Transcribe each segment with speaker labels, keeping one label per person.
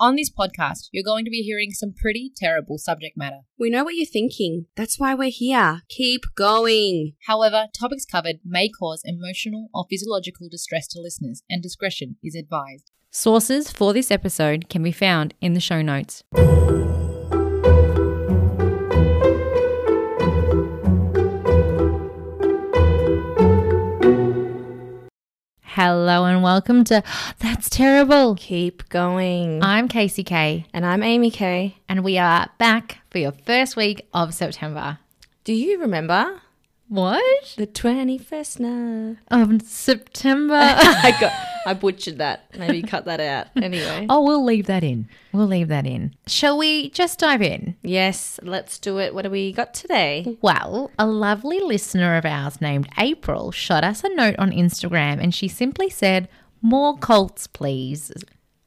Speaker 1: On this podcast, you're going to be hearing some pretty terrible subject matter.
Speaker 2: We know what you're thinking. That's why we're here. Keep going.
Speaker 1: However, topics covered may cause emotional or physiological distress to listeners, and discretion is advised. Sources for this episode can be found in the show notes. Hello and welcome to That's Terrible.
Speaker 2: Keep going.
Speaker 1: I'm Casey K,
Speaker 2: and I'm Amy K.
Speaker 1: and we are back for your first week of September.
Speaker 2: Do you remember
Speaker 1: What?
Speaker 2: the 21st now?
Speaker 1: Of September.
Speaker 2: I got I butchered that. Maybe cut that out. Anyway.
Speaker 1: oh, we'll leave that in. We'll leave that in. Shall we just dive in?
Speaker 2: Yes, let's do it. What do we got today?
Speaker 1: Well, a lovely listener of ours named April shot us a note on Instagram and she simply said, More cults, please.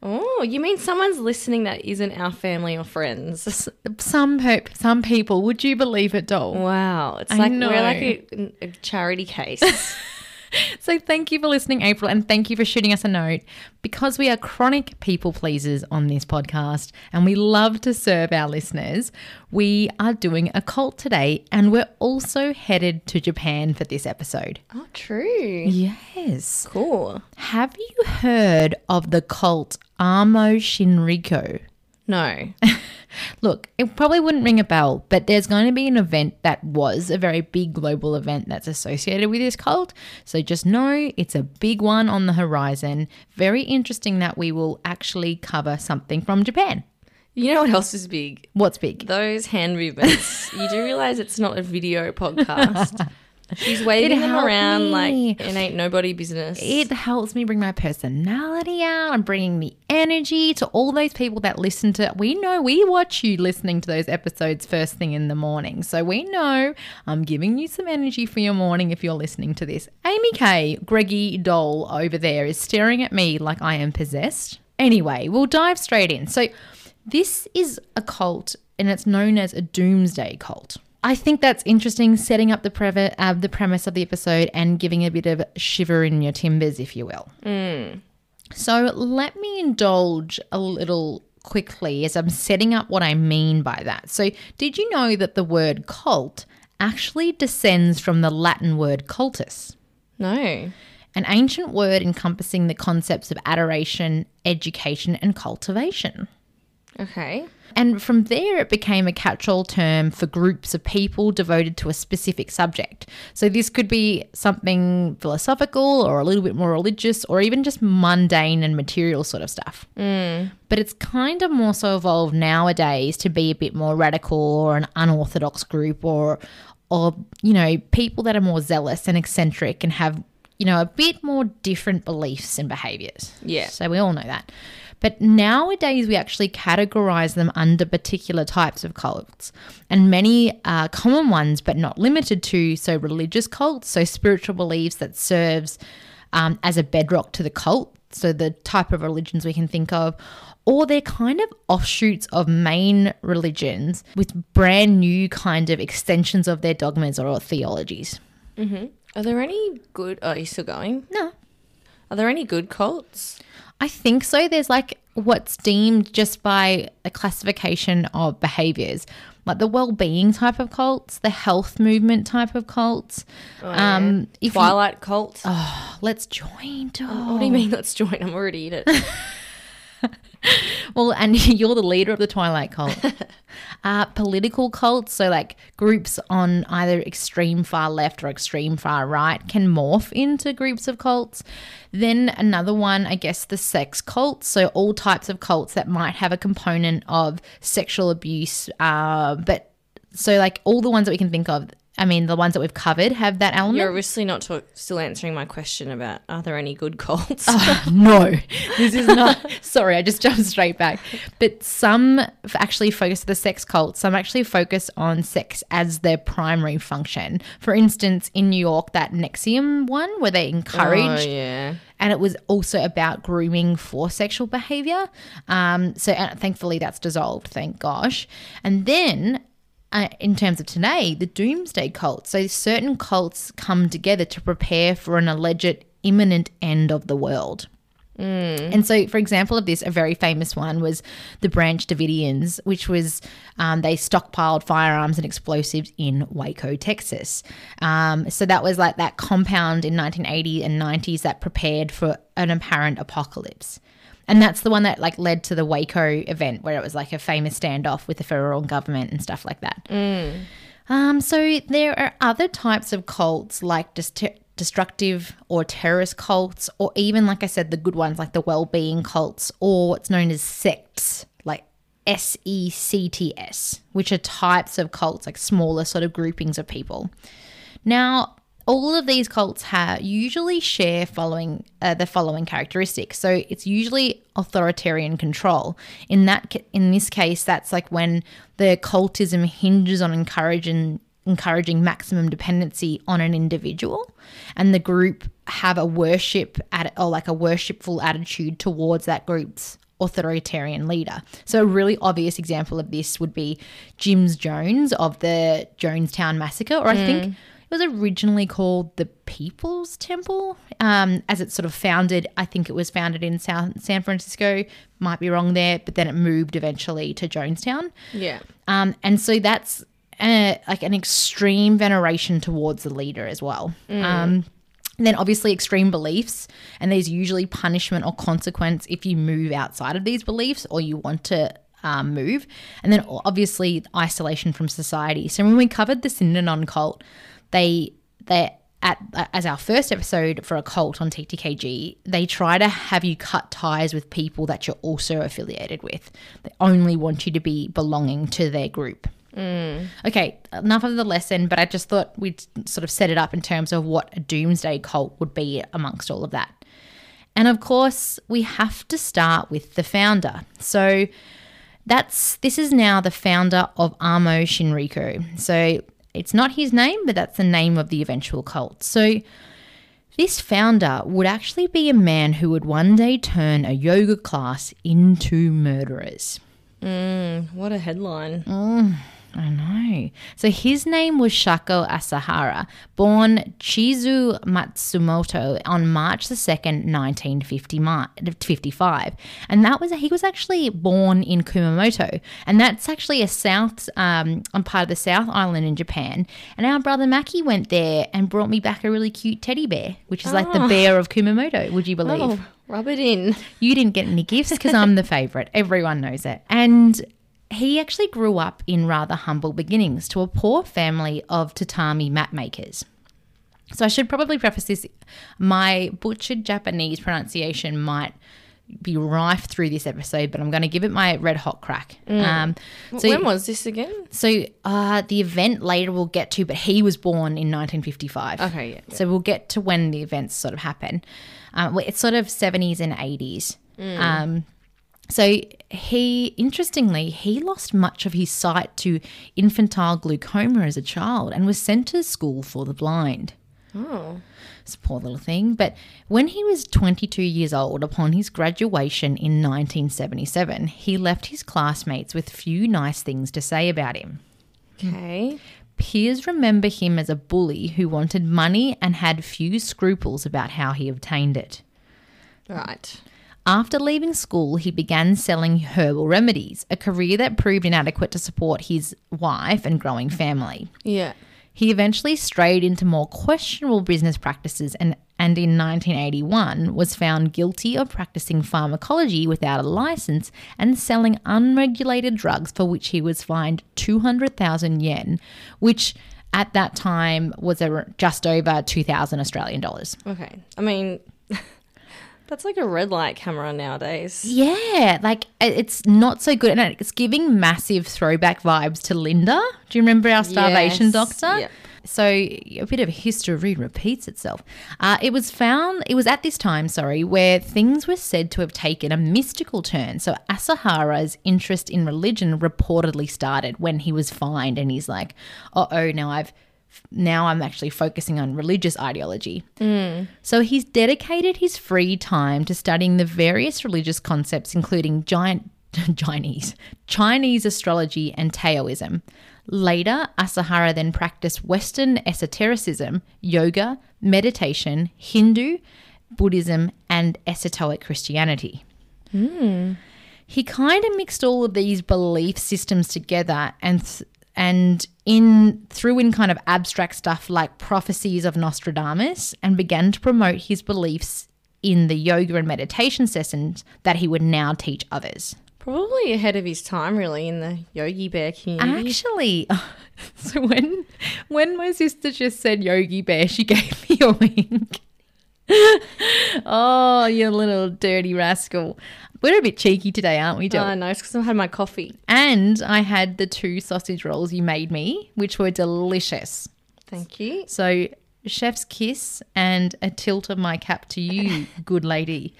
Speaker 2: Oh, you mean someone's listening that isn't our family or friends?
Speaker 1: Some pe- some people, would you believe it, doll?
Speaker 2: Wow, it's
Speaker 1: I
Speaker 2: like
Speaker 1: know.
Speaker 2: we're like a, a charity case.
Speaker 1: So thank you for listening, April, and thank you for shooting us a note. Because we are chronic people pleasers on this podcast and we love to serve our listeners, we are doing a cult today and we're also headed to Japan for this episode.
Speaker 2: oh, true.
Speaker 1: Yes.
Speaker 2: Cool.
Speaker 1: Have you heard of the cult Aum Shinrikyo?
Speaker 2: No.
Speaker 1: Look, it probably wouldn't ring a bell, but there's going to be an event that was a very big global event that's associated with this cult. So just know it's a big one on the horizon. Very interesting that we will actually cover something from Japan.
Speaker 2: You know what else is big?
Speaker 1: What's big?
Speaker 2: Those hand movements. you do realize it's not a video podcast. She's waving them around
Speaker 1: me.
Speaker 2: like it ain't nobody business.
Speaker 1: It helps me bring my personality out I'm bringing the energy to all those people that listen to. We know we watch you listening to those episodes first thing in the morning. So we know I'm giving you some energy for your morning if you're listening to this. Amy K, Greggy Doll over there, is staring at me like I am possessed. Anyway, we'll dive straight in. So this is a cult and it's known as a doomsday cult. I think that's interesting, setting up the, prev- uh, the premise of the episode and giving a bit of shiver in your timbers, if you will. So let me indulge a little quickly as I'm setting up what I mean by that. So, did you know that the word cult actually descends from the Latin word cultus?
Speaker 2: no.
Speaker 1: An ancient word encompassing the concepts of adoration, education, and cultivation.
Speaker 2: Okay.
Speaker 1: And from there, it became a catch all term for groups of people devoted to a specific subject. So, this could be something philosophical or a little bit more religious or even just mundane and material sort of stuff. Mm. But it's kind of more so evolved nowadays to be a bit more radical or an unorthodox group or, or you know, people that are more zealous and eccentric and have, you know, a bit more different beliefs and behaviors.
Speaker 2: Yeah.
Speaker 1: So we all know that. But nowadays, we actually categorize them under particular types of cults, and many are common ones, but not limited to. So, religious cults, so spiritual beliefs that serves um, as a bedrock to the cult. So, the type of religions we can think of, or they're kind of offshoots of main religions with brand new kind of extensions of their dogmas or theologies.
Speaker 2: Are there any good oh, are you still going?
Speaker 1: No,
Speaker 2: Are there any good cults?
Speaker 1: I think so. There's like what's deemed just by a classification of behaviors, like the well-being type of cults, the health movement type of cults. um, if you-
Speaker 2: Twilight cult?
Speaker 1: Oh, let's join. Dog.
Speaker 2: What do you mean let's join? I'm already in it.
Speaker 1: Well, and you're the leader of the Twilight cult. uh, political cults, so like groups on either extreme far left or extreme far right, can morph into groups of cults. Then another one, I guess, the sex cults. So all types of cults that might have a component of sexual abuse, uh, but so like all the ones that we can think of. I mean, the ones that we've covered have that element.
Speaker 2: You're obviously not talk- still answering my question about are there any good cults?
Speaker 1: no, this is not. sorry, I just jumped straight back. But some actually focus the sex cult. Some actually focus on sex as their primary function. For instance, in New York, that NXIVM one where they
Speaker 2: oh
Speaker 1: encouraged
Speaker 2: yeah.
Speaker 1: and it was also about grooming for sexual behavior. Um, so thankfully that's dissolved, thank gosh. And then uh, in terms of today, the doomsday cult. So certain cults come together to prepare for an alleged imminent end of the world. And so, for example of this, a very famous one was the Branch Davidians, which was um, they stockpiled firearms and explosives in Waco, Texas. Um, so that was like that compound in 1980 and 90s that prepared for an apparent apocalypse. And that's the one that like led to the Waco event where it was like a famous standoff with the federal government and stuff like that. Um, so there are other types of cults like dest- destructive or terrorist cults, or even like I said, the good ones like the well-being cults, or what's known as sects, like S E C T S, which are types of cults, like smaller sort of groupings of people. Now, all of these cults have usually share following uh, the following characteristics. So it's usually authoritarian control. In that in this case, that's like when the cultism hinges on encouraging encouraging maximum dependency on an individual, and the group have a worship at or like a worshipful attitude towards that group's authoritarian leader. So a really obvious example of this would be Jim's Jones of the Jonestown massacre, or I think it was originally called the People's Temple, um, as it's sort of founded. I think it was founded in South San Francisco. Might be wrong there, but then it moved eventually to Jonestown.
Speaker 2: Yeah.
Speaker 1: Um, and so that's uh, like an extreme veneration towards the leader as well. Um, and then obviously extreme beliefs, and there's usually punishment or consequence if you move outside of these beliefs or you want to um, move. And then obviously isolation from society. So when we covered the Synanon cult, they they at as our first episode for a cult on TTKG, they try to have you cut ties with people that you're also affiliated with. They only want you to be belonging to their group. Mm. Okay, enough of the lesson, but I just thought we'd sort of set it up in terms of what a doomsday cult would be amongst all of that. And of course, we have to start with the founder. So that's this is now the founder of Aum Shinrikyo. So it's not his name, but that's the name of the eventual cult. So this founder would actually be a man who would one day turn a yoga class into murderers.
Speaker 2: Mm, what a headline. Mm.
Speaker 1: I know. So his name was Shoko Asahara, born Chizuo Matsumoto on March the 2nd, 1955. And that was he was actually born in Kumamoto. And that's actually a south um on part of the South Island in Japan. And our brother Maki went there and brought me back a really cute teddy bear, which is like the bear of Kumamoto, would you believe?
Speaker 2: Oh, rub it in.
Speaker 1: You didn't get any gifts because I'm the favorite. Everyone knows it. And he actually grew up in rather humble beginnings to a poor family of tatami mat makers. So I should probably preface this my butchered Japanese pronunciation might be rife through this episode, but I'm going to give it my red hot crack. Um, so
Speaker 2: when was this again?
Speaker 1: so uh, the event later we'll get to, but he was born in 1955.
Speaker 2: Okay, yeah.
Speaker 1: So we'll get to when the events sort of happen. Um, it's sort of 70s and 80s. Um, so he, interestingly, he lost much of his sight to infantile glaucoma as a child and was sent to school for the blind.
Speaker 2: Oh.
Speaker 1: It's a poor little thing. But when he was 22 years old, upon his graduation in 1977, he left his classmates with few nice things to say about him.
Speaker 2: Okay.
Speaker 1: Peers remember him as a bully who wanted money and had few scruples about how he obtained it.
Speaker 2: Right.
Speaker 1: After leaving school, he began selling herbal remedies, a career that proved inadequate to support his wife and growing family.
Speaker 2: Yeah.
Speaker 1: He eventually strayed into more questionable business practices and, and in 1981 was found guilty of practicing pharmacology without a license and selling unregulated drugs for which he was fined 200,000 yen, which at that time was a, just over 2,000 Australian dollars.
Speaker 2: Okay. I mean, that's like a red light camera nowadays.
Speaker 1: Yeah, like it's not so good. And it's giving massive throwback vibes to Linda. Do you remember our starvation
Speaker 2: Yes,
Speaker 1: doctor?
Speaker 2: yep.
Speaker 1: So a bit of history repeats itself. Uh, it was found, it was at this time, sorry, where things were said to have taken a mystical turn. So Asahara's interest in religion reportedly started when he was fined, and he's like, "Uh oh, now I've." Now I'm actually focusing on religious ideology. So he's dedicated his free time to studying the various religious concepts, including giant Chinese, Chinese astrology, and Taoism. Later, Asahara then practiced Western esotericism, yoga, meditation, Hindu, Buddhism, and esoteric Christianity. Hmm. He kind of mixed all of these belief systems together and th- and in threw in kind of abstract stuff like prophecies of Nostradamus and began to promote his beliefs in the yoga and meditation sessions that he would now teach others.
Speaker 2: Probably ahead of his time, really, in the Yogi Bear community.
Speaker 1: Actually, so when when my sister just said Yogi Bear, she gave me a wink. oh, you little dirty rascal. We're a bit cheeky today, aren't we, Jill?
Speaker 2: Oh, no, it's because I had my coffee.
Speaker 1: and I had the two sausage rolls you made me, which were delicious.
Speaker 2: Thank you.
Speaker 1: So, chef's kiss and a tilt of my cap to you, good lady.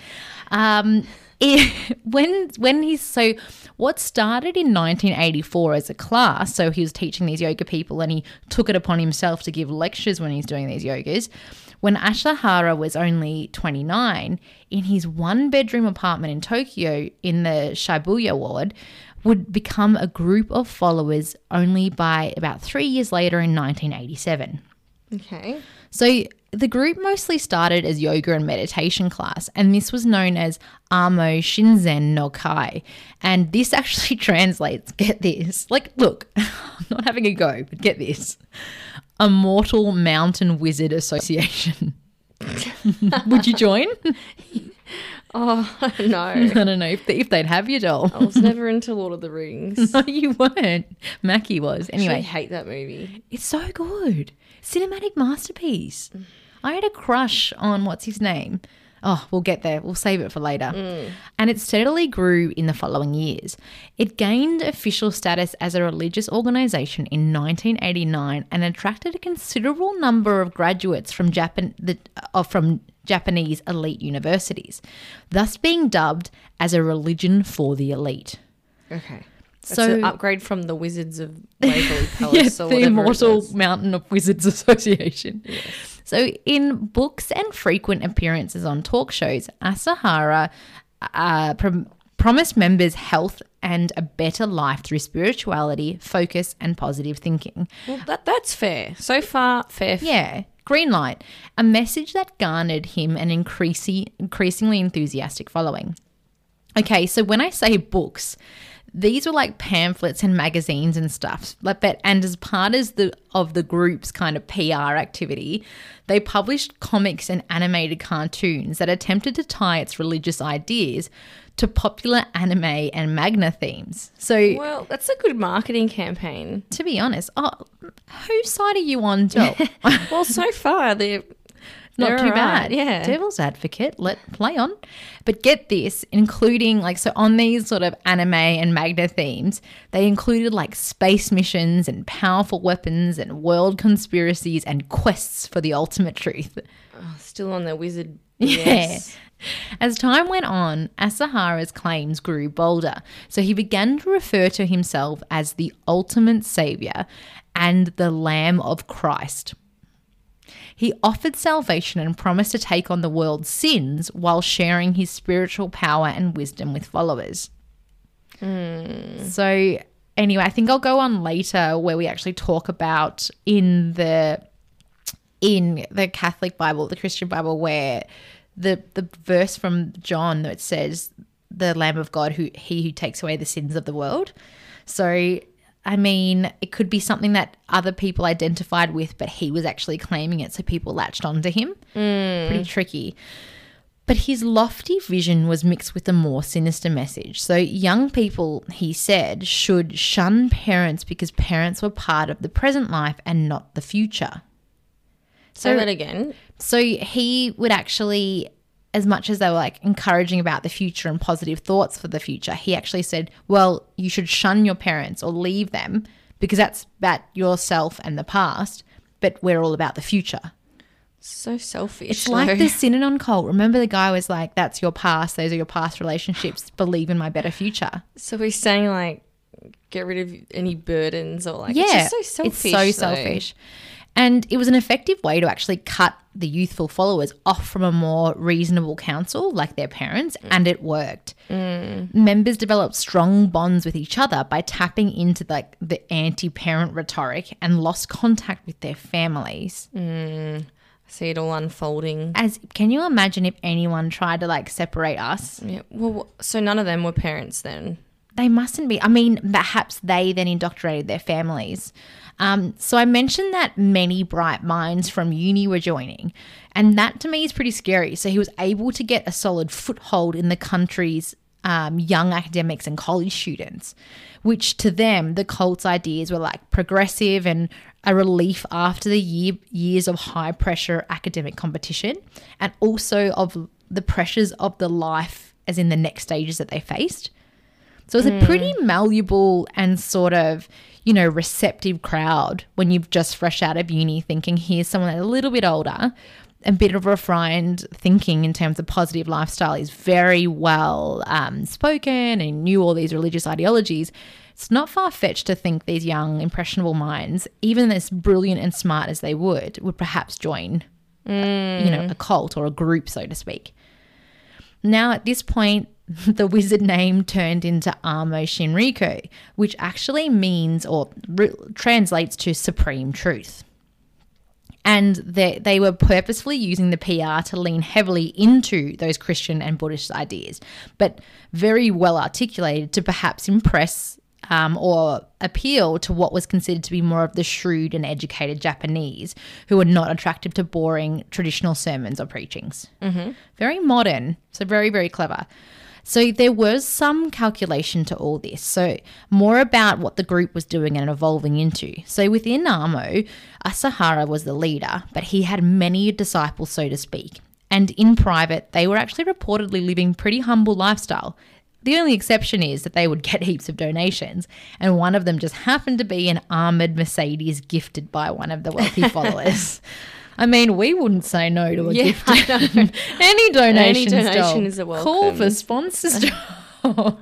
Speaker 1: Um, it, when when he's so what started in 1984 as a class, so he was teaching these yoga people and he took it upon himself to give lectures when he's doing these yogas. When Asahara was only 29, in his one bedroom apartment in Tokyo in the Shibuya ward, would become a group of followers only by about three years later in 1987.
Speaker 2: Okay.
Speaker 1: So the group mostly started as yoga and meditation class, and this was known as Aum Shinsen no Kai. And this actually translates, get this, like, look, I'm not having a go, but get this Immortal Mountain Wizard Association. Would you join?
Speaker 2: Oh, no.
Speaker 1: I don't know if, if they'd have you, doll.
Speaker 2: I was never into Lord of the Rings.
Speaker 1: No, you weren't. Mackie was. Anyway, I
Speaker 2: hate that movie.
Speaker 1: It's so good. Cinematic masterpiece. I had a crush on what's his name? Oh, we'll get there. We'll save it for later. And it steadily grew in the following years. It gained official status as a religious organization in 1989 and attracted a considerable number of graduates from Japan the, uh, from Japanese elite universities, thus being dubbed as a religion for the elite.
Speaker 2: Okay. That's
Speaker 1: So-
Speaker 2: an upgrade from the Wizards of Waverly Palace
Speaker 1: yes,
Speaker 2: or
Speaker 1: the Immortal. Mountain of Wizards Association. So, in books and frequent appearances on talk shows, Asahara uh, prom- promised members health and a better life through spirituality, focus, and positive thinking.
Speaker 2: Well, that, that's fair. So far, fair.
Speaker 1: Yeah, green light. A message that garnered him an increasing, increasingly enthusiastic following. Okay, so when I say books, these were like pamphlets and magazines and stuff. Like that, and as part as the of the group's kind of PR activity, they published comics and animated cartoons that attempted to tie its religious ideas to popular anime and manga themes. So,
Speaker 2: Well, that's a good marketing campaign.
Speaker 1: to be honest, oh, whose side are you on, Joe?
Speaker 2: Well, so far, they're
Speaker 1: not
Speaker 2: they're
Speaker 1: too
Speaker 2: all
Speaker 1: bad.
Speaker 2: Yeah.
Speaker 1: Devil's advocate, let play on. But get this, including like so on these sort of anime and manga themes, they included like space missions and powerful weapons and world conspiracies and quests for the ultimate truth.
Speaker 2: Oh, still on their wizard.
Speaker 1: Yeah.
Speaker 2: Yes.
Speaker 1: As time went on, Asahara's claims grew bolder, so he began to refer to himself as the ultimate savior and the Lamb of Christ. He offered salvation and promised to take on the world's sins while sharing his spiritual power and wisdom with followers. Hmm. So, anyway, I think I'll go on later where we actually talk about in the in the Catholic Bible, the Christian Bible, where the the verse from John that says, "The Lamb of God, who he who takes away the sins of the world." So, I mean, it could be something that other people identified with, but he was actually claiming it, so people latched onto him. Hmm. Pretty tricky. But his lofty vision was mixed with a more sinister message. So, young people, he said, should shun parents because parents were part of the present life and not the future.
Speaker 2: Say that again.
Speaker 1: So he would actually, as much as they were like encouraging about the future and positive thoughts for the future, he actually said, well, you should shun your parents or leave them because that's about yourself and the past, but we're all about the future.
Speaker 2: So selfish.
Speaker 1: It's like
Speaker 2: though.
Speaker 1: the Synanon cult. Remember the guy was like, that's your past, those are your past relationships, believe in my better future.
Speaker 2: So he's saying like, get rid of any burdens or like.
Speaker 1: yeah,
Speaker 2: It's just so selfish.
Speaker 1: It's so
Speaker 2: though.
Speaker 1: selfish. And it was an effective way to actually cut the youthful followers off from a more reasonable counsel, like their parents, mm. and it worked. Mm. Members developed strong bonds with each other by tapping into like the anti-parent rhetoric and lost contact with their families. Mm.
Speaker 2: See it all unfolding.
Speaker 1: As can you imagine if anyone tried to like separate us?
Speaker 2: Yeah. Well, so none of them were parents then.
Speaker 1: They mustn't be. I mean, perhaps they then indoctrinated their families. Um, so I mentioned that many bright minds from uni were joining, and that to me is pretty scary. So he was able to get a solid foothold in the country's um, young academics and college students, which to them, the cult's ideas were like progressive and a relief after the year, years of high pressure academic competition and also of the pressures of the life, as in the next stages that they faced. So it's a pretty malleable and sort of, you know, receptive crowd when you've just fresh out of uni thinking, here's someone that's a little bit older, a bit of refined thinking in terms of positive lifestyle is very well um, spoken and knew all these religious ideologies. It's not far fetched to think these young, impressionable minds, even as brilliant and smart as they would, would perhaps join, you know, a cult or a group, so to speak. Now, at this point, the wizard name turned into Aum Shinrikyo, which actually means or re- translates to supreme truth. And they, they were purposefully using the PR to lean heavily into those Christian and Buddhist ideas, but very well articulated to perhaps impress um, or appeal to what was considered to be more of the shrewd and educated Japanese who were not attractive to boring traditional sermons or preachings. Mm-hmm. Very modern, so very, very clever. So there was some calculation to all this. So more about what the group was doing and evolving into. So within Aum, Asahara was the leader, but he had many disciples, so to speak. And in private, they were actually reportedly living pretty humble lifestyle. The only exception is that they would get heaps of donations, and one of them just happened to be an armored Mercedes gifted by one of the wealthy followers. I mean, we wouldn't say no to a
Speaker 2: Yeah,
Speaker 1: gift. Any donation,
Speaker 2: donation is a welcome.
Speaker 1: Call for sponsors.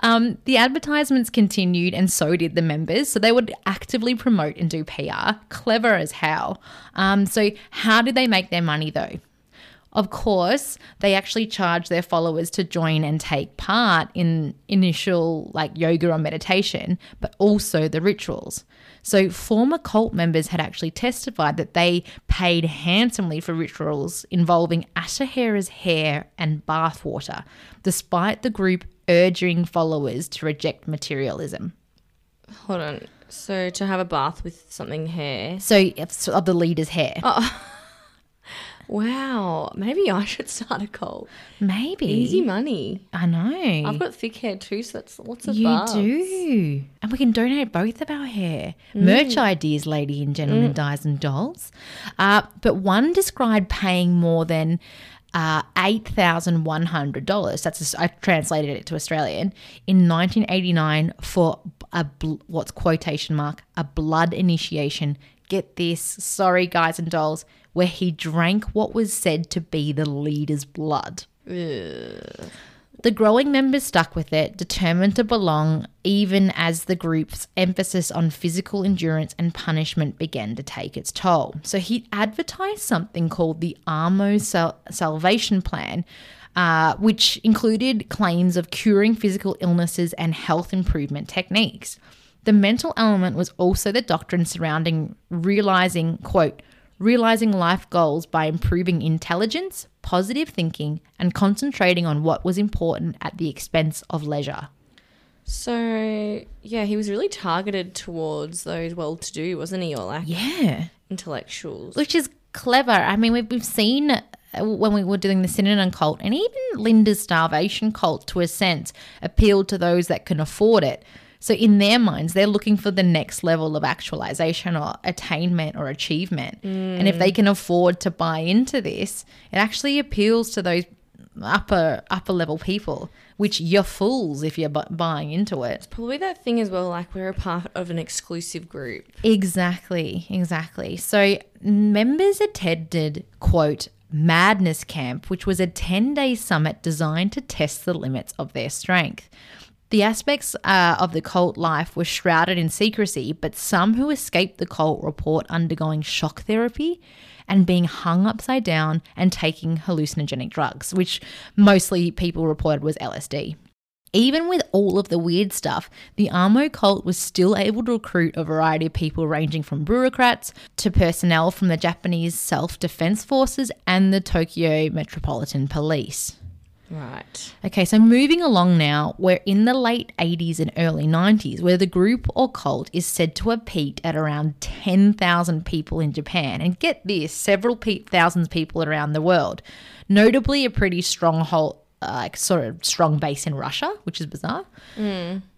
Speaker 1: um, the advertisements continued, and so did the members. So they would actively promote and do PR. Clever as hell. Um, so how did they make their money though? Of course, they actually charge their followers to join and take part in initial like yoga or meditation, but also the rituals. So, former cult members had actually testified that they paid handsomely for rituals involving Asahara's hair and bathwater, despite the group urging followers to reject materialism.
Speaker 2: Hold on. So to have a bath with something hair.
Speaker 1: So, of the leader's hair. Oh.
Speaker 2: Wow. Maybe I should start a cult.
Speaker 1: Maybe.
Speaker 2: Easy money.
Speaker 1: I know.
Speaker 2: I've got thick hair too, so that's lots of
Speaker 1: You
Speaker 2: baths.
Speaker 1: do. And we can donate both of our hair. Merch ideas, lady and gentlemen, dies and dolls. Uh, but one described paying more than uh, $8,100. That's a, I translated it to Australian in 1989 for a bl- what's quotation mark a blood initiation. Get this, sorry guys and dolls, where he drank what was said to be the leader's blood. The growing members stuck with it, determined to belong, even as the group's emphasis on physical endurance and punishment began to take its toll. So he advertised something called the Aum Sal- Salvation Plan, uh, which included claims of curing physical illnesses and health improvement techniques. The mental element was also the doctrine surrounding realizing, quote, realizing life goals by improving intelligence, positive thinking, and concentrating on what was important at the expense of leisure.
Speaker 2: So yeah, he was really targeted towards those well-to-do, wasn't he, or like
Speaker 1: Yeah.
Speaker 2: intellectuals?
Speaker 1: Which is clever. I mean, we've, we've seen uh, when we were doing the Synanon cult and even Linda's starvation cult to a sense appealed to those that can afford it. So in their minds, they're looking for the next level of actualization or attainment or achievement. And if they can mm. afford to buy into this, it actually appeals to those upper upper level people, which you're fools if you're bu- buying into it.
Speaker 2: It's probably that thing as well, like we're a part of an exclusive group.
Speaker 1: Exactly, exactly. So members attended, quote, Madness Camp, which was a 10 day summit designed to test the limits of their strength. The aspects uh, of the cult life were shrouded in secrecy, but some who escaped the cult report undergoing shock therapy and being hung upside down and taking hallucinogenic drugs, which mostly people reported was LSD. Even with all of the weird stuff, the Aum cult was still able to recruit a variety of people ranging from bureaucrats to personnel from the Japanese Self Defense Forces and the Tokyo Metropolitan Police.
Speaker 2: Right.
Speaker 1: Okay, so moving along now, we're in the late 80s and early 90s, where the group or cult is said to have peaked at around 10,000 people in Japan. And get this, several pe- thousands people around the world. Notably, a pretty stronghold, uh, like sort of strong base in Russia, which is bizarre.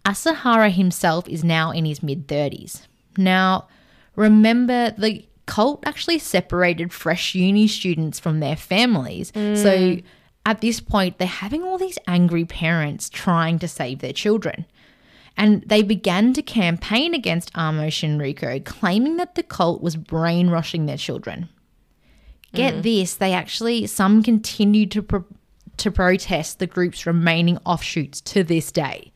Speaker 1: Asahara himself is now in his mid 30s. Now, remember the cult actually separated fresh uni students from their families. So at this point, they're having all these angry parents trying to save their children. And they began to campaign against Aum Shinrikyo, claiming that the cult was brainwashing their children. Get mm. this, they actually, some continued to, pro- to protest the group's remaining offshoots to this day.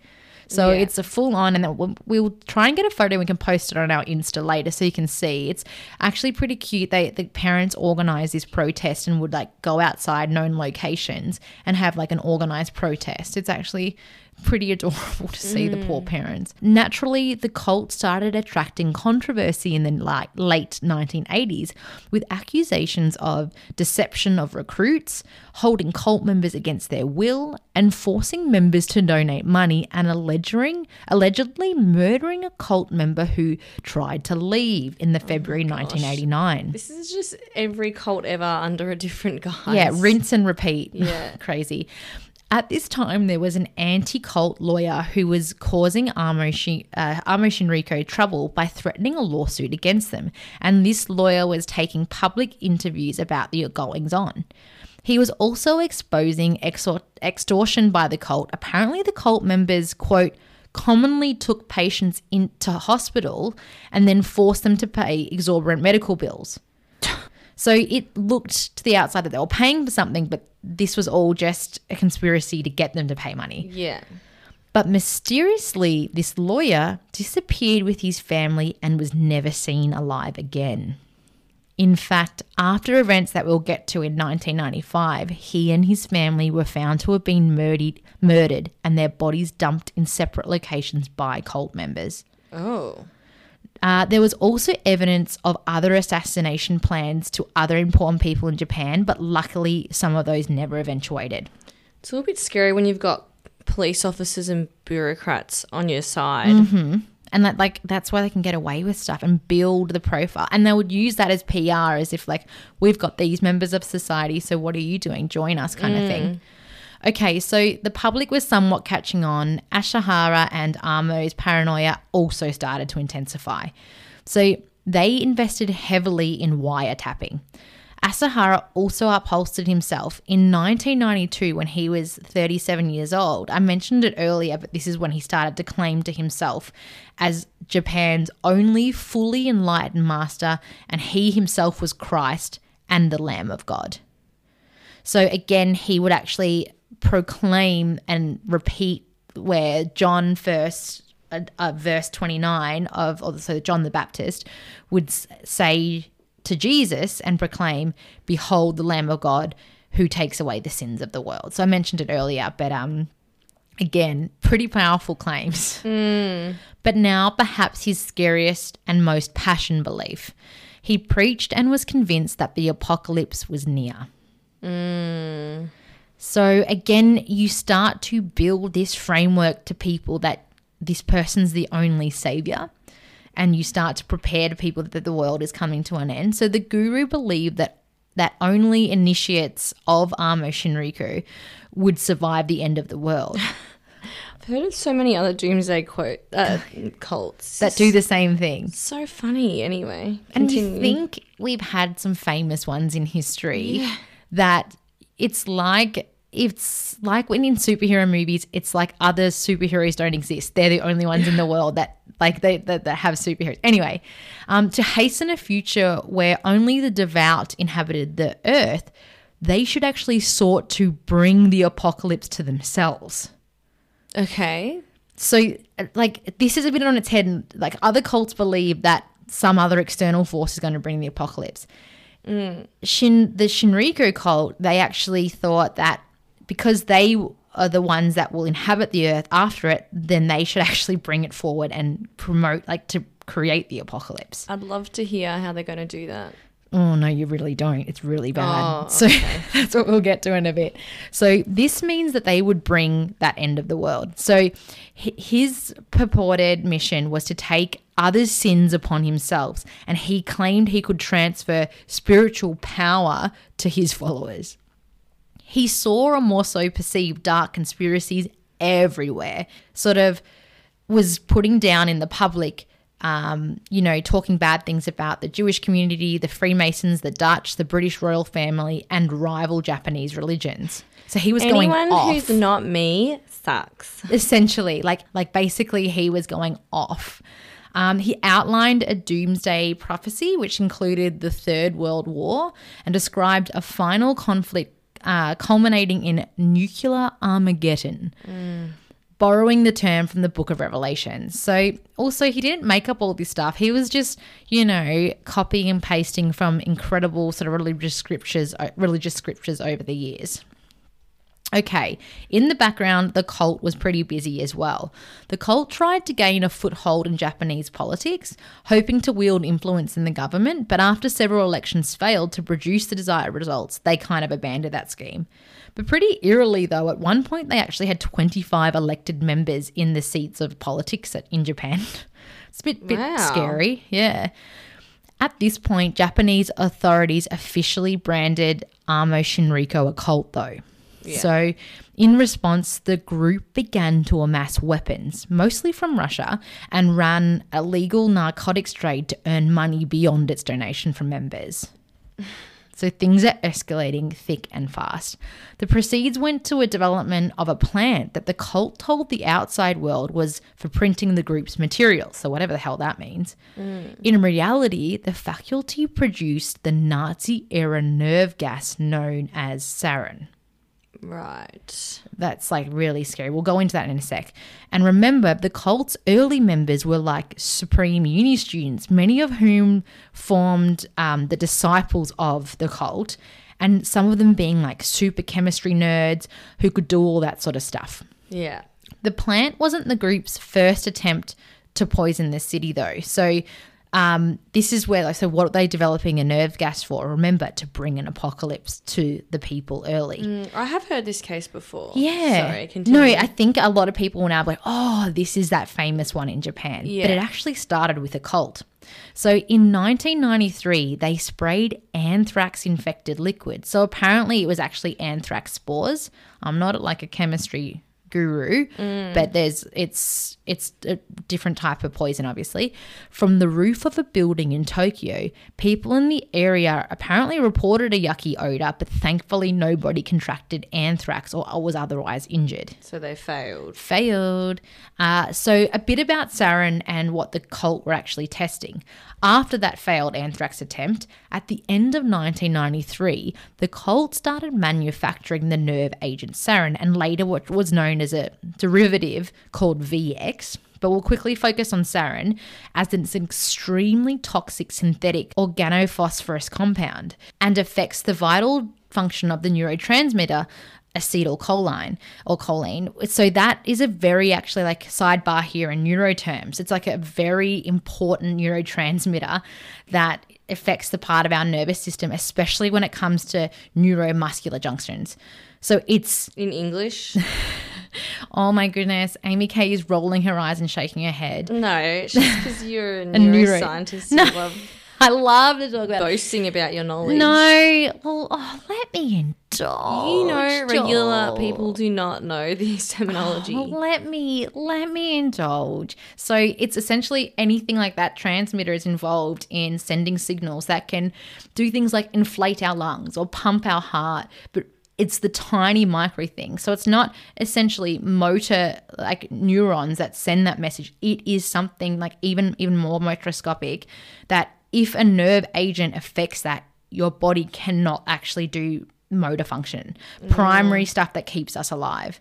Speaker 1: So
Speaker 2: Yeah.
Speaker 1: it's a full on, and then we'll, we'll try and get a photo. We can post it on our Insta later so you can see. It's actually pretty cute. They the parents organized this protest and would like go outside known locations and have like an organized protest. It's actually pretty adorable to see the poor mm. parents. Naturally, the cult started attracting controversy in the like late 1980s with accusations of deception of recruits, holding cult members against their will, and forcing members to donate money and alleging allegedly murdering a cult member who tried to leave in the oh February 1989.
Speaker 2: This is just every cult ever under a different guise.
Speaker 1: Yeah, rinse and repeat.
Speaker 2: Yeah.
Speaker 1: Crazy. At this time, there was an anti cult lawyer who was causing Aum, Shin, uh, Shinrikyo trouble by threatening a lawsuit against them. And this lawyer was taking public interviews about the goings on. He was also exposing extortion by the cult. Apparently, the cult members, quote, commonly took patients into hospital and then forced them to pay exorbitant medical bills. So it looked to the outside that they were paying for something, but this was all just a conspiracy to get them to pay money.
Speaker 2: Yeah.
Speaker 1: But mysteriously, this lawyer disappeared with his family and was never seen alive again. In fact, after events that we'll get to in 1995, he and his family were found to have been murdered, murdered and their bodies dumped in separate locations by cult members.
Speaker 2: Oh.
Speaker 1: Uh, there was also evidence of other assassination plans to other important people in Japan, but luckily some of those never eventuated.
Speaker 2: It's a little bit scary when you've got police officers and bureaucrats on your side.
Speaker 1: Mm-hmm. And that like that's why they can get away with stuff and build the profile. And they would use that as PR as if like we've got these members of society, so what are you doing? Join us kind of thing. Okay, so the public was somewhat catching on. Asahara and Aum's paranoia also started to intensify. So they invested heavily in wiretapping. Asahara also upholstered himself in 1992 when he was 37 years old. I mentioned it earlier, but this is when he started to claim to himself as Japan's only fully enlightened master, and he himself was Christ and the Lamb of God. So again, he would actually proclaim and repeat where John first, uh, uh, verse 29 of, or so John the Baptist would say to Jesus and proclaim, Behold the Lamb of God who takes away the sins of the world. So I mentioned it earlier, but um, again, pretty powerful claims. But now, perhaps his scariest and most passion belief. He preached and was convinced that the apocalypse was near. So again, you start to build this framework to people that this person's the only savior. And you start to prepare to people that the world is coming to an end. So the guru believed that that only initiates of Aum Shinrikyo would survive the end of the world.
Speaker 2: I've heard of so many other doomsday quote uh, cults
Speaker 1: that do the same thing.
Speaker 2: So funny, anyway.
Speaker 1: And you think we've had some famous ones in history that it's like it's like when in superhero movies, it's like other superheroes don't exist. They're the only ones in the world that like they that, that have superheroes. Anyway, um, to hasten a future where only the devout inhabited the earth, they should actually sought to bring the apocalypse to themselves.
Speaker 2: Okay.
Speaker 1: So, like, this is a bit on its head. and, Like, other cults believe that some other external force is going to bring the apocalypse. Shin, the Shinrikyo cult, they actually thought that because they are the ones that will inhabit the earth after it, then they should actually bring it forward and promote, like to create the apocalypse.
Speaker 2: I'd love to hear how they're going to do that.
Speaker 1: Oh no, you really don't. It's really bad.
Speaker 2: Oh,
Speaker 1: so that's what we'll get to in a bit. So this means that they would bring that end of the world. So his purported mission was to take others' sins upon himself, and he claimed he could transfer spiritual power to his followers. He saw or more so perceived dark conspiracies everywhere, sort of was putting down in the public, um, you know, talking bad things about the Jewish community, the Freemasons, the Dutch, the British royal family, and rival Japanese religions. So he was going off.
Speaker 2: Anyone who's not me sucks.
Speaker 1: essentially like like basically he was going off um, he outlined a doomsday prophecy which included the third world war and described a final conflict uh, culminating in nuclear armageddon borrowing the term from the book of revelation. So also he didn't make up all this stuff. He was just you know copying and pasting from incredible sort of religious scriptures religious scriptures over the years Okay, in the background, the cult was pretty busy as well. The cult tried to gain a foothold in Japanese politics, hoping to wield influence in the government, but after several elections failed to produce the desired results, they kind of abandoned that scheme. But pretty eerily, though, at one point they actually had 25 elected members in the seats of politics at, in Japan. it's a bit, bit
Speaker 2: Wow.
Speaker 1: scary, yeah. At this point, Japanese authorities officially branded Aum Shinrikyo a cult, though. So, in response, the group began to amass weapons, mostly from Russia, and ran a legal narcotics trade to earn money beyond its donation from members. So things are escalating thick and fast. The proceeds went to a development of a plant that the cult told the outside world was for printing the group's materials, So whatever the hell that means. Mm. In reality, the faculty produced the Nazi era nerve gas known as sarin.
Speaker 2: Right.
Speaker 1: That's like really scary. We'll go into that in a sec. And remember, the cult's early members were like supreme uni students, many of whom formed um, the disciples of the cult, and some of them being like super chemistry nerds who could do all that sort of stuff.
Speaker 2: Yeah.
Speaker 1: The plant wasn't the group's first attempt to poison the city, though. So, um, this is where, like, so what are they developing a nerve gas for? Remember, to bring an apocalypse to the people early.
Speaker 2: Mm, I have heard this case before.
Speaker 1: Yeah.
Speaker 2: Sorry, continue.
Speaker 1: No, I think a lot of people will now be like, oh, this is that famous one in Japan.
Speaker 2: Yeah.
Speaker 1: But it actually started with a cult. So in 1993, they sprayed anthrax infected liquid. So apparently it was actually anthrax spores. I'm not like a chemistry guru, but there's it's it's a different type of poison obviously. From the roof of a building in Tokyo, people in the area apparently reported a yucky odor, but thankfully nobody contracted anthrax or was otherwise injured
Speaker 2: So they failed.
Speaker 1: failed. Uh, so, a bit about sarin and what the cult were actually testing. After that failed anthrax attempt, at the end of 1993, the cult started manufacturing the nerve agent sarin and later what was known as a derivative called VX. But we'll quickly focus on sarin as it's an extremely toxic synthetic organophosphorus compound and affects the vital function of the neurotransmitter acetylcholine or choline. So that is a very actually like sidebar here in neuro terms. It's like a very important neurotransmitter that affects the part of our nervous system, especially when it comes to neuromuscular junctions. So it's
Speaker 2: In English?
Speaker 1: oh my goodness, Amy Kay is rolling her eyes and shaking her head.
Speaker 2: no, just because you're a
Speaker 1: neuro-
Speaker 2: neuroscientist.
Speaker 1: No.
Speaker 2: Love
Speaker 1: I love to talk about
Speaker 2: boasting about your knowledge.
Speaker 1: No, well, oh, let me indulge.
Speaker 2: You know, regular
Speaker 1: Joel.
Speaker 2: people do not know this oh, terminology.
Speaker 1: Well, let me let me indulge. So it's essentially anything like that transmitter is involved in sending signals that can do things like inflate our lungs or pump our heart, but it's the tiny micro thing. So it's not essentially motor like neurons that send that message. It is something like even even more microscopic that if a nerve agent affects that, your body cannot actually do motor function, primary mm. stuff that keeps us alive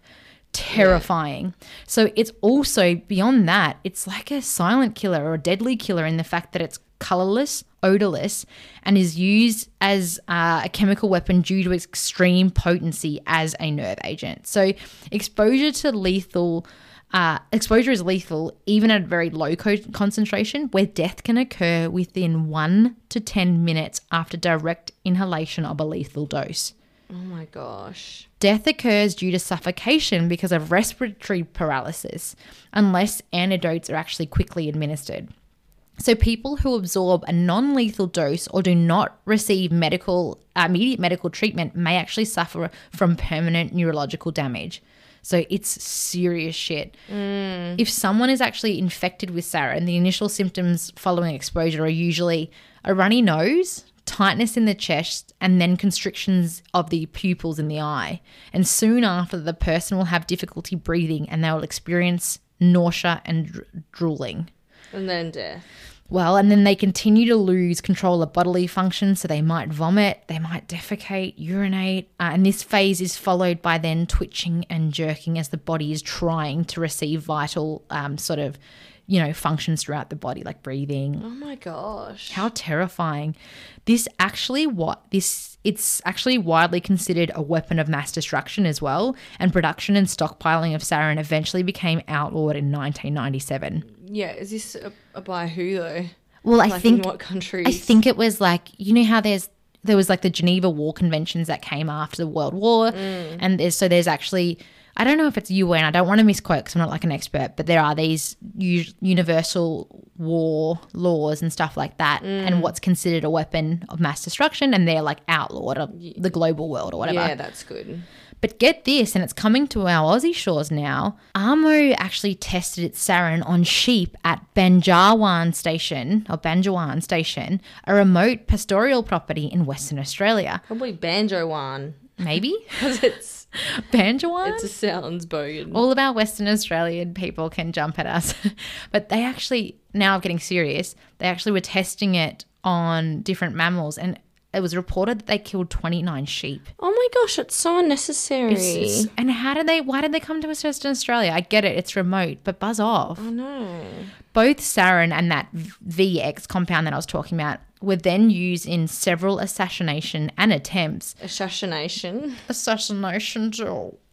Speaker 1: terrifying. So it's also beyond that, it's like a silent killer or a deadly killer in the fact that it's colorless, odorless, and is used as uh, a chemical weapon due to its extreme potency as a nerve agent. So exposure to lethal. Uh, exposure is lethal even at a very low co- concentration, where death can occur within one to 10 minutes after direct inhalation of a lethal dose.
Speaker 2: Oh my gosh.
Speaker 1: Death occurs due to suffocation because of respiratory paralysis, unless antidotes are actually quickly administered. So, people who absorb a non lethal dose or do not receive medical, immediate medical treatment may actually suffer from permanent neurological damage. So, it's serious shit. Mm. If someone is actually infected with sarin, the initial symptoms following exposure are usually a runny nose, tightness in the chest, and then constrictions of the pupils in the eye. And soon after, the person will have difficulty breathing and they will experience nausea and dr- drooling.
Speaker 2: And then death.
Speaker 1: Well, and then they continue to lose control of bodily functions. So they might vomit, they might defecate, urinate. Uh, and this phase is followed by then twitching and jerking as the body is trying to receive vital um, sort of, you know, functions throughout the body, like breathing,
Speaker 2: Oh my gosh.
Speaker 1: how terrifying. This actually what this it's actually widely considered a weapon of mass destruction as well, and production and stockpiling of sarin eventually became outlawed in 1997.
Speaker 2: Yeah, is this a, by who though?
Speaker 1: Well, I think
Speaker 2: in what countries?
Speaker 1: I think it was like you know how there's there was like the Geneva War Conventions that came after the World War,
Speaker 2: Mm.
Speaker 1: and there's so there's actually I don't know if it's UN. I don't want to misquote because I'm not like an expert, but there are these u- universal war laws and stuff like that,
Speaker 2: Mm.
Speaker 1: and what's considered a weapon of mass destruction, and they're like outlawed of the global world or whatever.
Speaker 2: Yeah, that's good.
Speaker 1: But get this, and it's coming to our Aussie shores now. Aum actually tested its sarin on sheep at Banjarwan Station, or Banjawan Station, a remote pastoral property in Western Australia.
Speaker 2: Probably one
Speaker 1: Maybe?
Speaker 2: because it's
Speaker 1: Banjawan?
Speaker 2: it sounds bogan.
Speaker 1: All of our Western Australian people can jump at us. but they actually, now I'm getting serious, they actually were testing it on different mammals, and it was reported that they killed 29 sheep.
Speaker 2: oh my gosh, it's so unnecessary.
Speaker 1: It's- and how did they? Why did they come to Western Australia? I get it; it's remote, but buzz off.
Speaker 2: I know.
Speaker 1: Both sarin and that VX compound that I was talking about were then used in several assassination and attempts,
Speaker 2: Assassination.
Speaker 1: assassination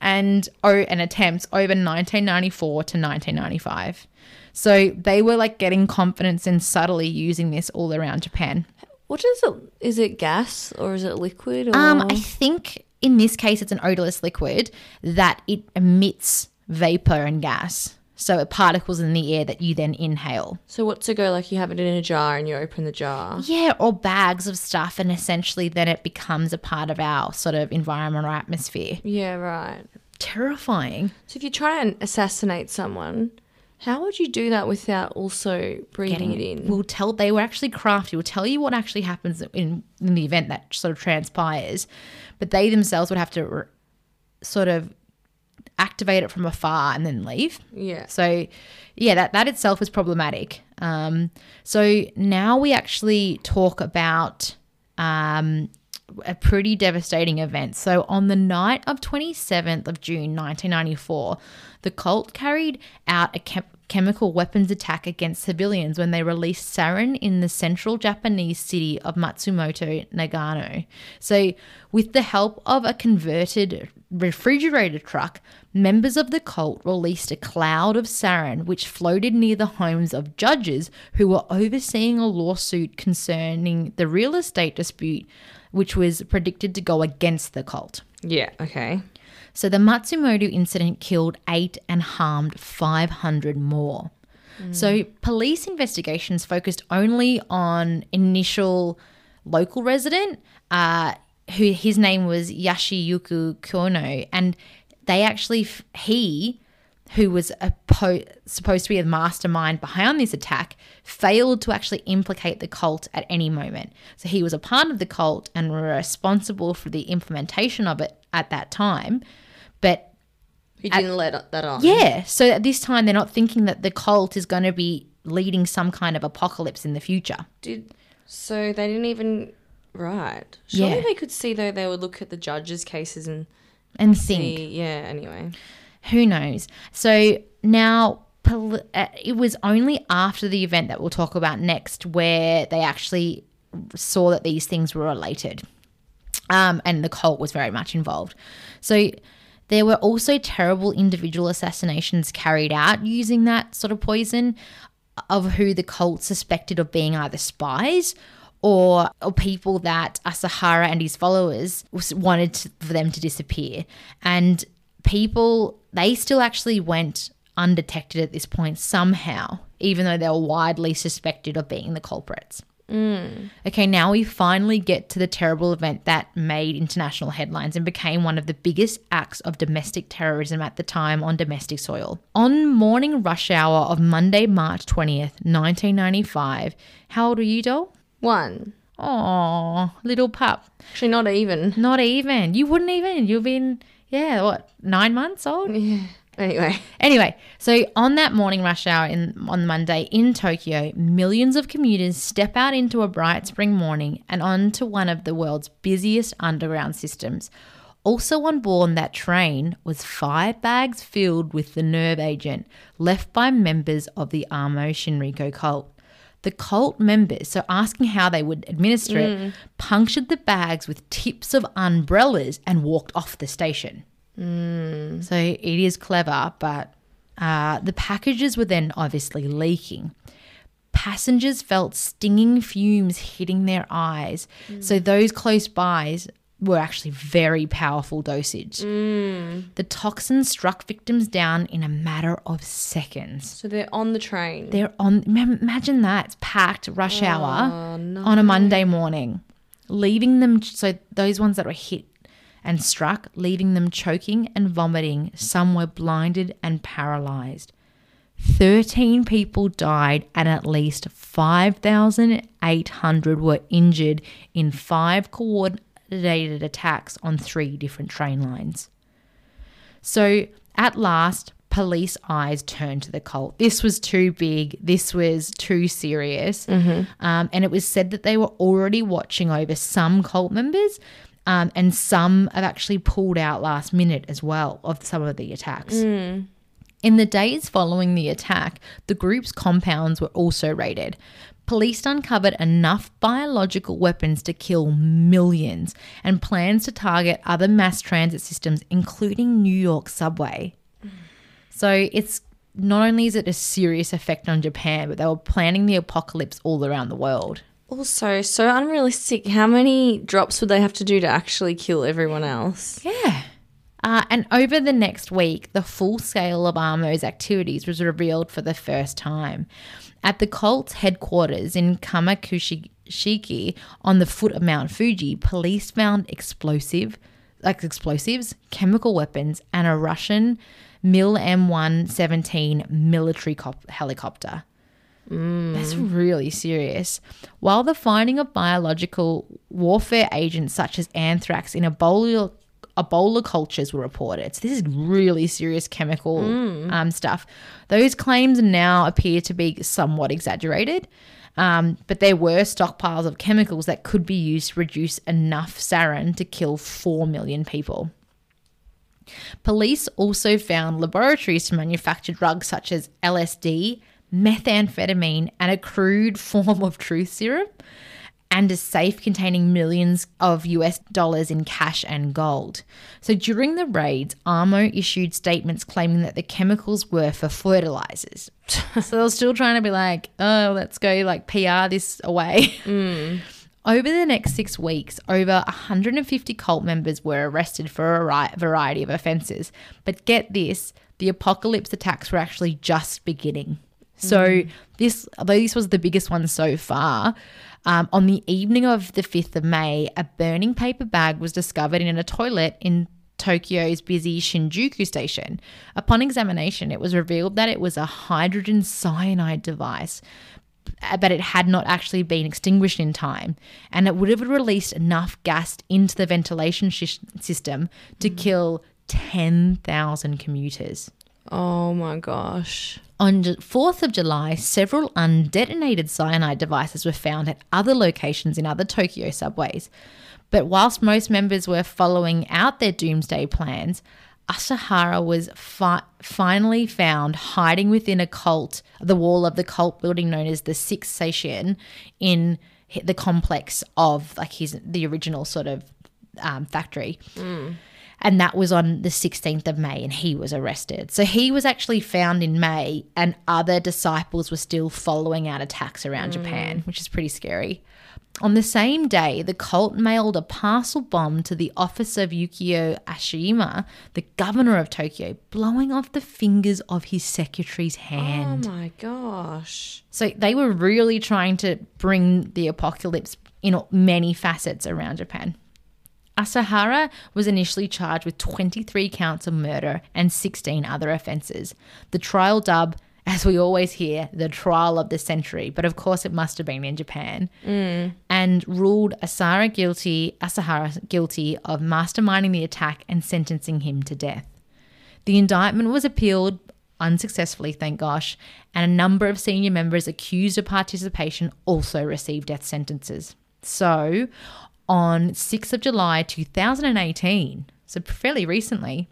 Speaker 1: and oh, and attempts over 1994 to 1995. So they were like getting confidence and subtly using this all around Japan.
Speaker 2: What is it? Is it gas or is it liquid? Or?
Speaker 1: Um, I think in this case it's an odorless liquid that it emits vapor and gas. So particles in the air that you then inhale.
Speaker 2: so what's it go like? You have it in a jar and you open the jar.
Speaker 1: Yeah, or bags of stuff, and essentially then it becomes a part of our sort of environment or atmosphere.
Speaker 2: Yeah, right.
Speaker 1: Terrifying.
Speaker 2: So if you try and assassinate someone, how would you do that without also breathing it in?
Speaker 1: We'll tell they were actually crafty. We'll tell you what actually happens in, in the event that sort of transpires, but they themselves would have to r sort of activate it from afar and then leave.
Speaker 2: Yeah.
Speaker 1: So, yeah, that, that itself is problematic. Um, so now we actually talk about um, a pretty devastating event. So on the night of 27th of June 1994, the cult carried out a chem- chemical weapons attack against civilians when they released sarin in the central Japanese city of Matsumoto, Nagano. So with the help of a converted refrigerator truck, members of the cult released a cloud of sarin which floated near the homes of judges who were overseeing a lawsuit concerning the real estate dispute, which was predicted to go against the cult.
Speaker 2: Yeah. Okay.
Speaker 1: So the Matsumoto incident killed eight and harmed 500 more. So police investigations focused only on initial local resident, uh, who his name was Yoshiyuki Kono, and they actually he who was a po- supposed to be the mastermind behind this attack, failed to actually implicate the cult at any moment. So he was a part of the cult and responsible for the implementation of it at that time. But
Speaker 2: He didn't let that on.
Speaker 1: yeah, so at this time they're not thinking that the cult is going to be leading some kind of apocalypse in the future.
Speaker 2: Did so they didn't even right. Surely
Speaker 1: Yeah.
Speaker 2: they could see though. They would look at the judges' cases and
Speaker 1: And think.
Speaker 2: see. Yeah. Anyway.
Speaker 1: Who knows? So now uh, it was only after the event that we'll talk about next where they actually saw that these things were related. Um, and the cult was very much involved. So there were also terrible individual assassinations carried out using that sort of poison of who the cult suspected of being either spies or, or people that Asahara and his followers wanted to, for them to disappear. And people, they still actually went undetected at this point somehow, even though they were widely suspected of being the culprits. Mm. Okay, now we finally get to the terrible event that made international headlines and became one of the biggest acts of domestic terrorism at the time on domestic soil. On morning rush hour of Monday, March 20th, 1995, how old were you, doll?
Speaker 2: One.
Speaker 1: Oh, little pup.
Speaker 2: Actually, not even.
Speaker 1: Not even. You wouldn't even. You've been, yeah, what, nine months old? Yeah.
Speaker 2: Anyway.
Speaker 1: Anyway, so on that morning rush hour in on Monday in Tokyo, millions of commuters step out into a bright spring morning and onto one of the world's busiest underground systems. Also on board that train was five bags filled with the nerve agent left by members of the Aum Shinrikyo cult. The cult members, so asking how they would administer it, mm. punctured the bags with tips of umbrellas and walked off the station. Mm. So it is clever, but uh, the packages were then obviously leaking. Passengers felt stinging fumes hitting their eyes. Mm. So those close bys were actually very powerful dosage. Mm. The toxin struck victims down in a matter of seconds.
Speaker 2: So they're on the train.
Speaker 1: They're on. Imagine that it's packed rush oh, hour
Speaker 2: Oh, no.
Speaker 1: on a Monday morning, leaving them. So those ones that were hit and struck, leaving them choking and vomiting. Some were blinded and paralyzed. 13 people died and at least 5,800 were injured in five coordinated attacks on three different train lines. So at last, police eyes turned to the cult. This was too big. This was too serious. Um, and it was said that they were already watching over some cult members. Um, and some have actually pulled out last minute as well of some of the attacks. In the days following the attack, the group's compounds were also raided. Police uncovered enough biological weapons to kill millions and plans to target other mass transit systems, including New York subway. So it's not only is it a serious effect on Japan, but they were planning the apocalypse all around the world.
Speaker 2: Also, so unrealistic. How many drops would they have to do to actually kill everyone else?
Speaker 1: Yeah. Uh, and over the next week, the full scale of Aum's activities was revealed for the first time. At the cult's headquarters in Kamikuishiki on the foot of Mount Fuji, police found explosive, like explosives, chemical weapons, and a Russian Mil Mi-17 military cop- helicopter. That's really serious. While the finding of biological warfare agents such as anthrax in Ebola, Ebola cultures were reported. So this is really serious chemical um, stuff. Those claims now appear to be somewhat exaggerated, um, but there were stockpiles of chemicals that could be used to reduce enough sarin to kill 4 million people. Police also found laboratories to manufacture drugs such as LSD, methamphetamine, and a crude form of truth serum, and a safe containing millions of US dollars in cash and gold. So during the raids, Aum issued statements claiming that the chemicals were for fertilizers. so they were still trying to be like, oh, let's go like PR this away. Mm. Over the next six weeks, over 150 cult members were arrested for a variety of offences. But get this the apocalypse attacks were actually just beginning. So, mm. this, although this was the biggest one so far, um, on the evening of the 5th of May, a burning paper bag was discovered in a toilet in Tokyo's busy Shinjuku station. Upon examination, it was revealed that it was a hydrogen cyanide device uh, but it had not actually been extinguished in time, and it would have released enough gas into the ventilation sh- system to kill 10,000 commuters.
Speaker 2: Oh my gosh.
Speaker 1: On Ju- 4th of July, several undetonated cyanide devices were found at other locations in other Tokyo subways. But whilst most members were following out their doomsday plans, Asahara was fi- finally found hiding within a cult, the wall of the cult building known as the Sixth Station, in the complex of like his the original sort of um, factory. And that was on the 16th of May, and he was arrested. So he was actually found in May, and other disciples were still following out attacks around mm. Japan, which is pretty scary. On the same day, the cult mailed a parcel bomb to the office of Yukio Aoshima, the governor of Tokyo, blowing off the fingers of his secretary's oh hand.
Speaker 2: Oh my gosh.
Speaker 1: So they were really trying to bring the apocalypse in many facets around Japan. Asahara was initially charged with 23 counts of murder and 16 other offences. The trial dub, as we always hear, the trial of the century, but of course it must have been in Japan, mm. and ruled Asara guilty, Asahara guilty of masterminding the attack and sentencing him to death. The indictment was appealed unsuccessfully, thank gosh, and a number of senior members accused of participation also received death sentences. So, on 6th of July 2018, so fairly recently,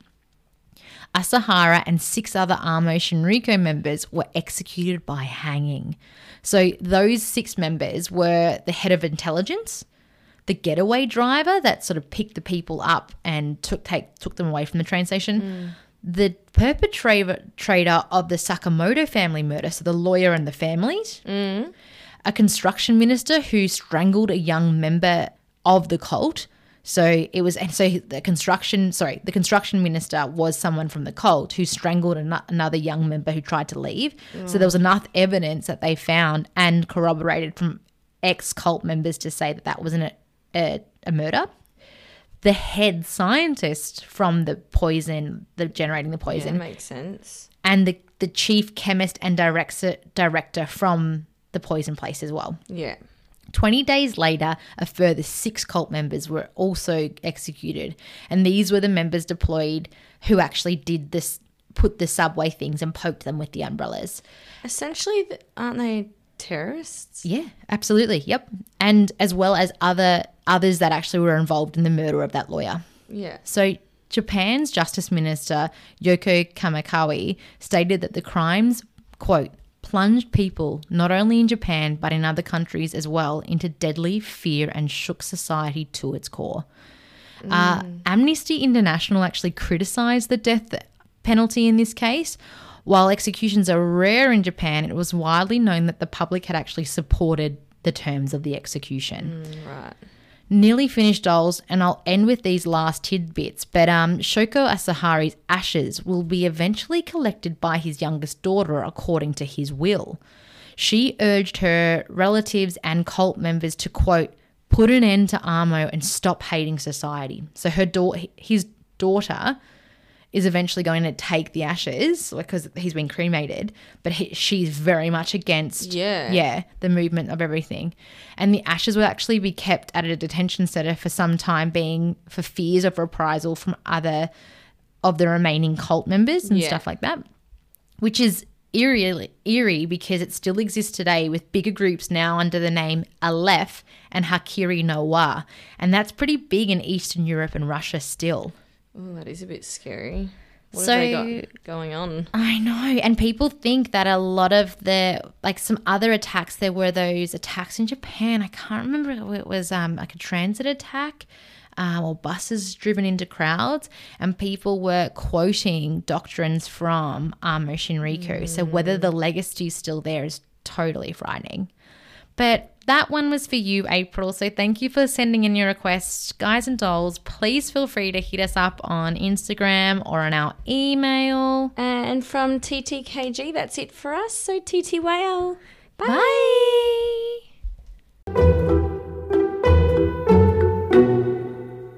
Speaker 1: Asahara and six other Aum Shinrikyo members were executed by hanging. So those six members were the head of intelligence, the getaway driver that sort of picked the people up and took take took them away from the train station, hmm. the perpetrator of the Sakamoto family murder, so the lawyer and the families, hmm. a construction minister who strangled a young member of the cult. So it was, and so the construction, sorry, the construction minister was someone from the cult who strangled an- another young member who tried to leave. So there was enough evidence that they found and corroborated from ex cult members to say that that wasn't a, a, a murder. The head scientist from the poison, the generating the
Speaker 2: Yeah,
Speaker 1: poison,
Speaker 2: makes sense.
Speaker 1: and the, the chief chemist and director director from the poison place as well.
Speaker 2: Yeah.
Speaker 1: 20 days later, a further six cult members were also executed. And these were the members deployed who actually did this, put the subway things and poked them with the umbrellas.
Speaker 2: Essentially, aren't they terrorists?
Speaker 1: Yeah, absolutely. Yep. And as well as other others that actually were involved in the murder of that lawyer.
Speaker 2: Yeah.
Speaker 1: So, Japan's Justice Minister Yoko Kamikawa stated that the crimes, quote, plunged people, not only in Japan, but in other countries as well, into deadly fear and shook society to its core. Uh, Amnesty International actually criticized the death penalty in this case. While executions are rare in Japan, it was widely known that the public had actually supported the terms of the execution
Speaker 2: Right.
Speaker 1: Nearly finished dolls and i'll end with these last tidbits. But um, shoko Asahara's ashes will be eventually collected by his youngest daughter according to his will. She urged her relatives and cult members to quote put an end to Aum and stop hating society. So her daughter his daughter is eventually going to take the ashes because he's been cremated, but he, she's very much against
Speaker 2: Yeah.
Speaker 1: yeah the movement of everything, and the ashes will actually be kept at a detention center for some time, being for fears of reprisal from other of the remaining cult members and
Speaker 2: Yeah.
Speaker 1: stuff like that, which is eerie eerie because it still exists today with bigger groups now under the name Aleph and Hikari no Wa, and that's pretty big in Eastern Europe and Russia still.
Speaker 2: Oh, that is a bit scary. What
Speaker 1: So-
Speaker 2: have they got going on?
Speaker 1: I know. And people think that a lot of the like some other attacks there were those attacks in Japan. I can't remember if it was um like a transit attack. Um, or buses driven into crowds, and people were quoting doctrines from um, Shinrikyo. So whether the legacy is still there is totally frightening. But that one was for you, April. So thank you for sending in your requests. Guys and dolls, please feel free to hit us up on Instagram or on our email.
Speaker 2: And from TTKG, that's it for us. So TTYL. Bye.
Speaker 1: Bye.